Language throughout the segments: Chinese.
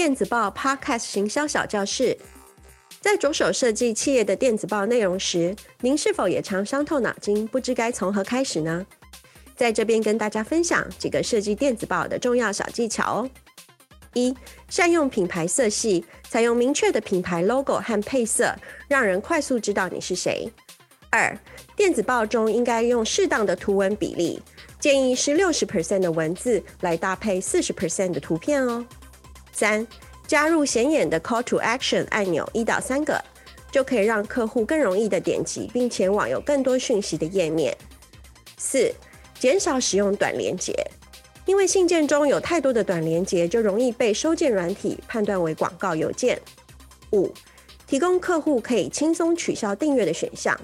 电子报 Podcast 行销小教室。在着手设计企业的电子报内容时，您是否也常伤透脑筋，不知该从何开始呢？在这边跟大家分享几个设计电子报的重要小技巧哦。一、善用品牌色系，采用明确的品牌 logo 和配色，让人快速知道你是谁。二、电子报中应该用适当的图文比例，建议是六十 percent 的文字来搭配四十 percent 的图片哦。三、加入显眼的 call to action 按钮一到三个，就可以让客户更容易的点击并前往有更多讯息的页面。四、减少使用短连接。因为信件中有太多的短连接，就容易被收件软体判断为广告邮件。五、提供客户可以轻松取消订阅的选项，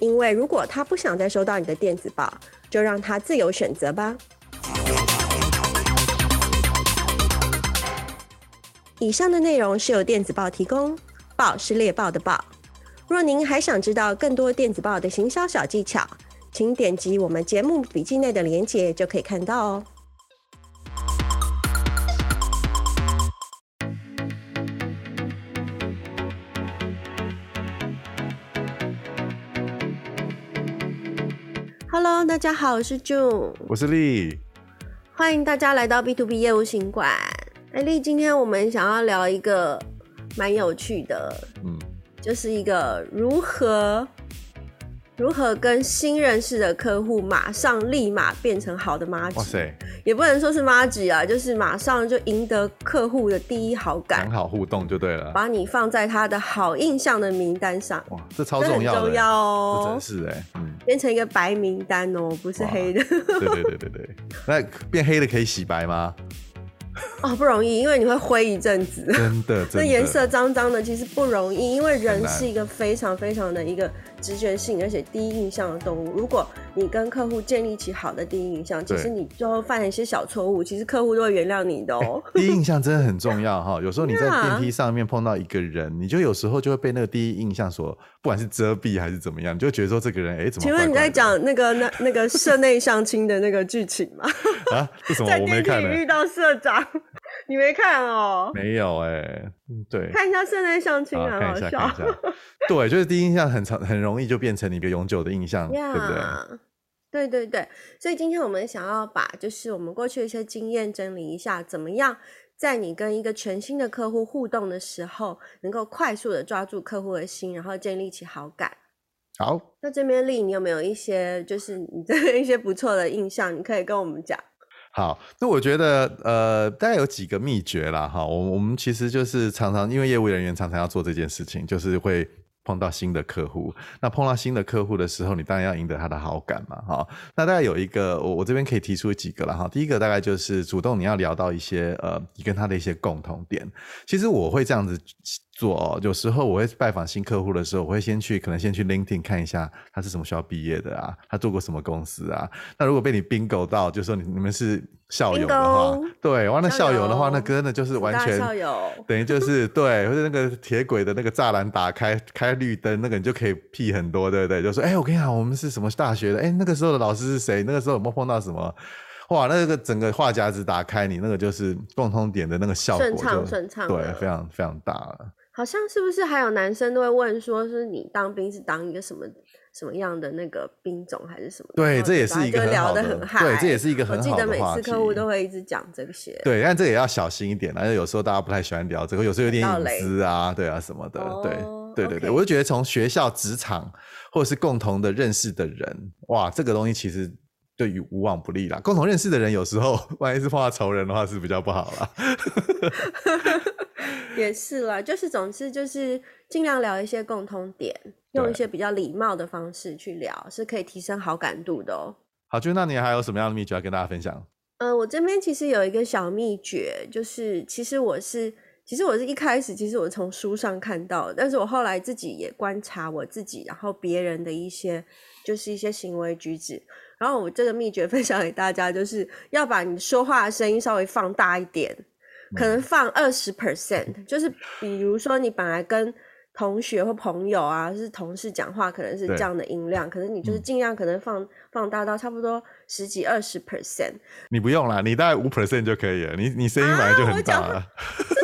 因为如果他不想再收到你的电子报，就让他自由选择吧。以上的内容是由电子报提供，报是猎豹的报。若您还想知道更多电子报的行销小技巧，请点击我们节目笔记内的链接，就可以看到哦。Hello，大家好，我是 June，我是丽，欢迎大家来到 B to B 业务行馆。哎，丽，今天我们想要聊一个蛮有趣的，嗯，就是一个如何。如何跟新认识的客户马上立马变成好的妈吉？哇塞，也不能说是妈吉啊，就是马上就赢得客户的第一好感，很好互动就对了，把你放在他的好印象的名单上。哇，这超重要的，重要哦，是哎，嗯，变成一个白名单哦，不是黑的。对对对对对，那变黑的可以洗白吗？哦，不容易，因为你会灰一阵子。真的，真的，那颜色脏脏的其实不容易，因为人是一个非常非常的一个。直觉性，而且第一印象的动物。如果你跟客户建立起好的第一印象，其实你最后犯了一些小错误，其实客户都会原谅你的哦、喔。第一印象真的很重要哈。有时候你在电梯上面碰到一个人，你就有时候就会被那个第一印象所，不管是遮蔽还是怎么样，你就觉得说这个人哎、欸，怎么怪怪？请问你在讲那个那那个社内相亲的那个剧情吗？啊？为什么我没看呢？遇到社长，你没看哦、喔？没有哎、欸，对，看一下圣诞相亲啊，好笑。对，就是第一印象很长，很容易就变成你一个永久的印象，yeah, 对不对？对对对，所以今天我们想要把就是我们过去的一些经验整理一下，怎么样在你跟一个全新的客户互动的时候，能够快速的抓住客户的心，然后建立起好感。好，那这边丽，你有没有一些就是你的 一些不错的印象，你可以跟我们讲？好，那我觉得呃，大概有几个秘诀啦。哈。我我们其实就是常常因为业务人员常常要做这件事情，就是会。碰到新的客户，那碰到新的客户的时候，你当然要赢得他的好感嘛，哈。那大概有一个，我我这边可以提出几个了哈。第一个大概就是主动你要聊到一些呃，你跟他的一些共同点。其实我会这样子。做哦，有时候我会拜访新客户的时候，我会先去可能先去 LinkedIn 看一下他是什么学校毕业的啊，他做过什么公司啊。那如果被你 bingo 到，就说你你们是校友的话!对，哇，那校友的话，那真的就是完全等于就是对，或者那个铁轨的那个栅栏打开开绿灯，那个你就可以屁很多，对不对？就说哎、欸，我跟你讲，我们是什么大学的？哎、欸，那个时候的老师是谁？那个时候有没有碰到什么？哇，那个整个话匣子打开，你那个就是共通点的那个效果就，顺畅顺畅，对，非常非常大了。好像是不是还有男生都会问说，是你当兵是当一个什么什么样的那个兵种还是什么？对，这也是一个很好的，聊得很嗨。对，这也是一个很好的话。我记得每次客户都会一直讲这些。对，但这也要小心一点，而且有时候大家不太喜欢聊这个，有时候有点隐私啊，对啊什么的。对，对对对，我就觉得从学校、职场或者是共同的认识的人，哇，这个东西其实对于无往不利啦。共同认识的人，有时候 万一是碰到仇人的话，是比较不好啦。也是啦，就是总之就是尽量聊一些共通点，用一些比较礼貌的方式去聊，是可以提升好感度的哦。好，就那你还有什么样的秘诀要跟大家分享？呃，我这边其实有一个小秘诀，就是其实我是，其实我是一开始其实我从书上看到的，但是我后来自己也观察我自己，然后别人的一些就是一些行为举止，然后我这个秘诀分享给大家，就是要把你说话的声音稍微放大一点。可能放二十 percent，就是比如说你本来跟同学或朋友啊，是同事讲话，可能是这样的音量，可是你就是尽量可能放、嗯、放大到差不多十几二十 percent。你不用啦，你大概五 percent 就可以了。你你声音本来就很大了。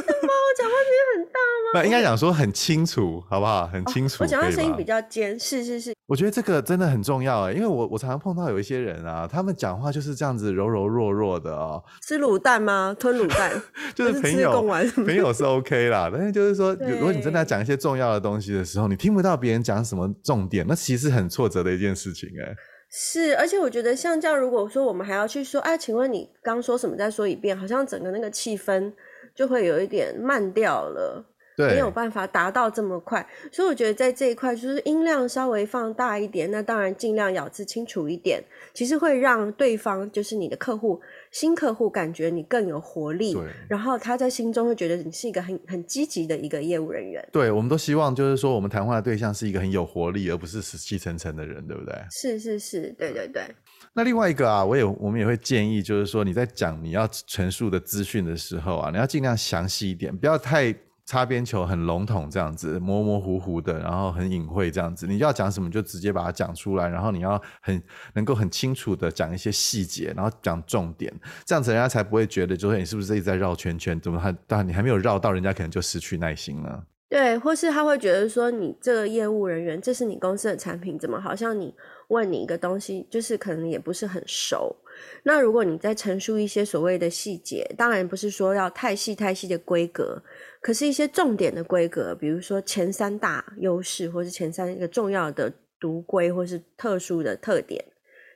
那应该讲说很清楚，好不好？很清楚。哦、我讲话声音比较尖，是是是。我觉得这个真的很重要哎，因为我我常常碰到有一些人啊，他们讲话就是这样子柔柔弱弱的哦。吃卤蛋吗？吞卤蛋？就是朋友，朋友是 OK 啦，但是就是说，如果你真的要讲一些重要的东西的时候，你听不到别人讲什么重点，那其实很挫折的一件事情哎。是，而且我觉得像这样，如果说我们还要去说，哎，请问你刚说什么？再说一遍，好像整个那个气氛就会有一点慢掉了。没有办法达到这么快，所以我觉得在这一块就是音量稍微放大一点，那当然尽量咬字清楚一点，其实会让对方就是你的客户、新客户感觉你更有活力，对，然后他在心中会觉得你是一个很很积极的一个业务人员。对，我们都希望就是说我们谈话的对象是一个很有活力，而不是死气沉沉的人，对不对？是是是，对对对。那另外一个啊，我也我们也会建议，就是说你在讲你要陈述的资讯的时候啊，你要尽量详细一点，不要太。擦边球很笼统，这样子模模糊糊的，然后很隐晦，这样子。你要讲什么就直接把它讲出来，然后你要很能够很清楚的讲一些细节，然后讲重点，这样子人家才不会觉得就是你是不是一直在绕圈圈？怎么还但你还没有绕到，人家可能就失去耐心了。对，或是他会觉得说你这个业务人员，这是你公司的产品，怎么好像你问你一个东西，就是可能也不是很熟。那如果你在陈述一些所谓的细节，当然不是说要太细太细的规格。可是，一些重点的规格，比如说前三大优势，或是前三个重要的独规，或是特殊的特点，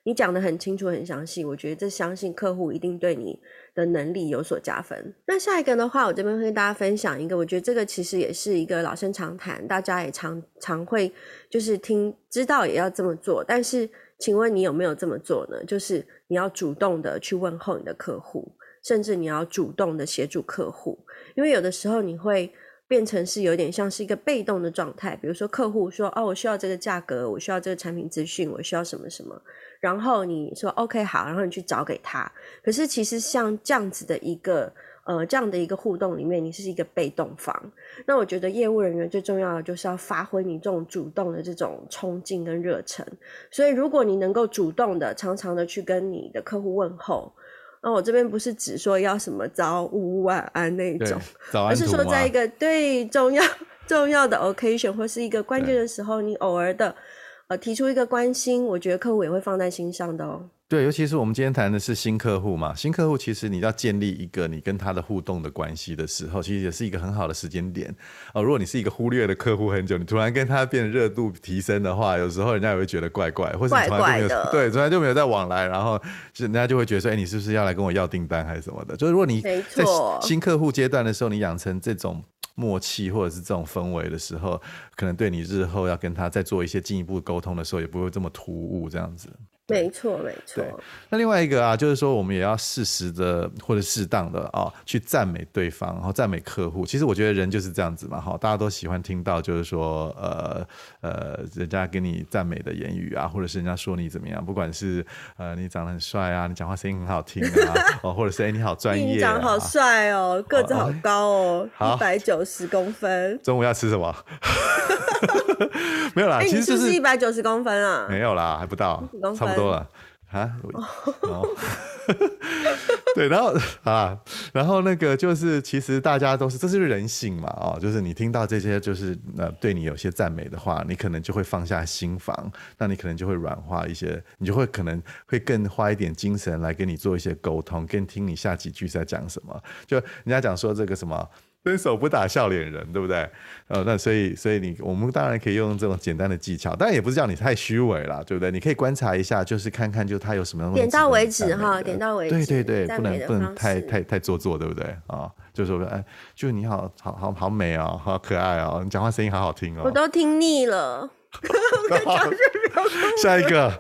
你讲得很清楚、很详细，我觉得这相信客户一定对你的能力有所加分。那下一个的话，我这边会跟大家分享一个，我觉得这个其实也是一个老生常谈，大家也常常会就是听知道也要这么做。但是，请问你有没有这么做呢？就是你要主动的去问候你的客户，甚至你要主动的协助客户。因为有的时候你会变成是有点像是一个被动的状态，比如说客户说哦，我需要这个价格，我需要这个产品资讯，我需要什么什么，然后你说 OK 好，然后你去找给他。可是其实像这样子的一个呃这样的一个互动里面，你是一个被动方。那我觉得业务人员最重要的就是要发挥你这种主动的这种冲劲跟热忱。所以如果你能够主动的、常常的去跟你的客户问候。那我这边不是只说要什么早午晚安那种，而是说在一个对重要重要的 occasion 或是一个关键的时候，你偶尔的呃提出一个关心，我觉得客户也会放在心上的哦。对，尤其是我们今天谈的是新客户嘛，新客户其实你要建立一个你跟他的互动的关系的时候，其实也是一个很好的时间点哦。如果你是一个忽略的客户很久，你突然跟他变热度提升的话，有时候人家也会觉得怪怪，或者你从来就没有怪怪 对，从来就没有在往来，然后人家就会觉得说，哎，你是不是要来跟我要订单还是什么的？就是如果你在新客户阶段的时候，你养成这种默契或者是这种氛围的时候，可能对你日后要跟他再做一些进一步沟通的时候，也不会这么突兀这样子。没错，没错。那另外一个啊，就是说我们也要适时的或者适当的啊，去赞美对方，然后赞美客户。其实我觉得人就是这样子嘛，哈，大家都喜欢听到就是说，呃呃，人家给你赞美的言语啊，或者是人家说你怎么样，不管是呃你长得很帅啊，你讲话声音很好听啊，哦，或者是哎你好专业，啊，你长得好帅哦，个子好高哦，一百九十公分。中午要吃什么？没有啦，欸、其实就是一百九十公分啊，没有啦，还不到，差不多了啊。哦、对，然后啊，然后那个就是，其实大家都是，这是人性嘛，哦，就是你听到这些，就是呃，对你有些赞美的话，你可能就会放下心防，那你可能就会软化一些，你就会可能会更花一点精神来跟你做一些沟通，跟听你下几句在讲什么。就人家讲说这个什么。伸手不打笑脸人，对不对？呃，那所以，所以你我们当然可以用这种简单的技巧，当然也不是叫你太虚伪了，对不对？你可以观察一下，就是看看就他有什么。点到为止哈，点到为止。对对对，不能不能太太太做作，对不对？啊，就说哎，就你好好好好美哦，好可爱哦，你讲话声音好好听哦。我都听腻了。下一个。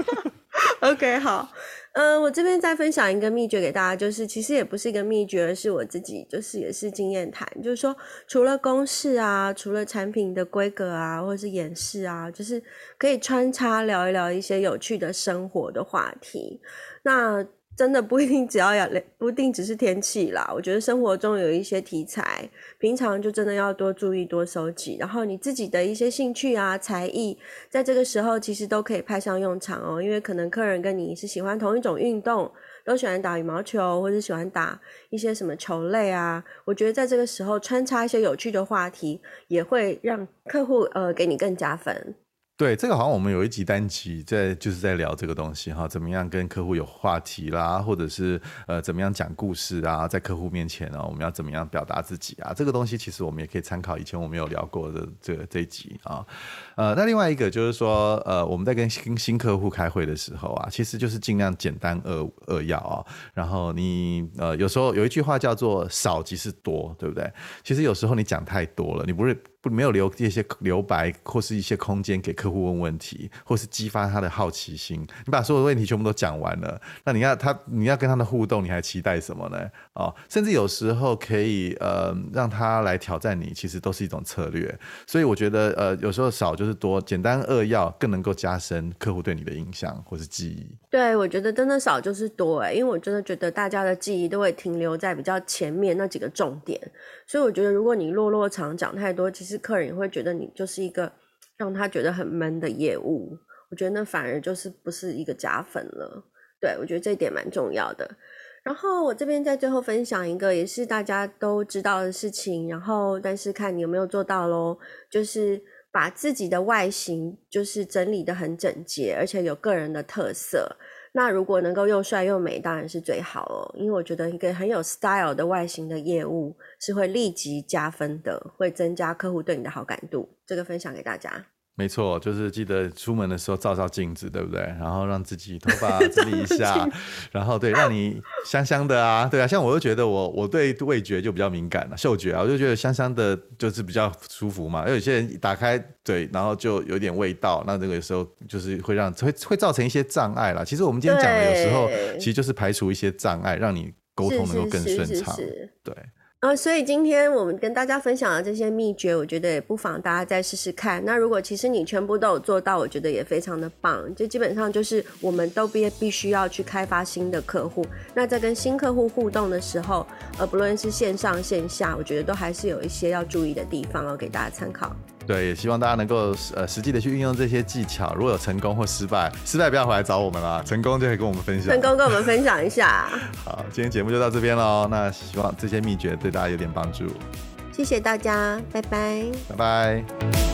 OK，好。嗯、我这边再分享一个秘诀给大家，就是其实也不是一个秘诀，是我自己就是也是经验谈，就是说除了公式啊，除了产品的规格啊，或者是演示啊，就是可以穿插聊一聊一些有趣的生活的话题。那真的不一定只要要，不一定只是天气啦。我觉得生活中有一些题材，平常就真的要多注意、多收集。然后你自己的一些兴趣啊、才艺，在这个时候其实都可以派上用场哦。因为可能客人跟你是喜欢同一种运动、都喜欢打羽毛球，或者喜欢打一些什么球类啊。我觉得在这个时候穿插一些有趣的话题，也会让客户呃给你更加分。对，这个好像我们有一集单集在就是在聊这个东西哈，怎么样跟客户有话题啦，或者是呃怎么样讲故事啊，在客户面前呢，我们要怎么样表达自己啊？这个东西其实我们也可以参考以前我们有聊过的这个这一集啊。呃，那另外一个就是说，呃，我们在跟新新客户开会的时候啊，其实就是尽量简单扼扼要啊。然后你呃有时候有一句话叫做少即是多，对不对？其实有时候你讲太多了，你不是。不，没有留一些留白或是一些空间给客户问问题，或是激发他的好奇心。你把所有的问题全部都讲完了，那你要他，你要跟他的互动，你还期待什么呢？哦，甚至有时候可以呃让他来挑战你，其实都是一种策略。所以我觉得呃有时候少就是多，简单扼要更能够加深客户对你的印象或是记忆。对，我觉得真的少就是多哎，因为我真的觉得大家的记忆都会停留在比较前面那几个重点，所以我觉得如果你落落长讲太多，其实。客人也会觉得你就是一个让他觉得很闷的业务，我觉得那反而就是不是一个加分了。对，我觉得这一点蛮重要的。然后我这边在最后分享一个也是大家都知道的事情，然后但是看你有没有做到咯，就是把自己的外形就是整理得很整洁，而且有个人的特色。那如果能够又帅又美，当然是最好哦。因为我觉得一个很有 style 的外形的业务是会立即加分的，会增加客户对你的好感度。这个分享给大家。没错，就是记得出门的时候照照镜子，对不对？然后让自己头发 整理一下，然后对，让你香香的啊，对啊。像我就觉得我我对味觉就比较敏感了，嗅觉啊，我就觉得香香的就是比较舒服嘛。因为有些人一打开嘴，然后就有点味道，那这个有时候就是会让会会造成一些障碍啦。其实我们今天讲的有时候其实就是排除一些障碍，让你沟通能够更顺畅，对。啊，所以今天我们跟大家分享的这些秘诀，我觉得也不妨大家再试试看。那如果其实你全部都有做到，我觉得也非常的棒。就基本上就是我们都必必须要去开发新的客户。那在跟新客户互动的时候，呃，不论是线上线下，我觉得都还是有一些要注意的地方哦，给大家参考。对，也希望大家能够呃实际的去运用这些技巧。如果有成功或失败，失败不要回来找我们啦，成功就可以跟我们分享。成功跟我们分享一下。好，今天节目就到这边喽。那希望这些秘诀对大家有点帮助。谢谢大家，拜拜。拜拜。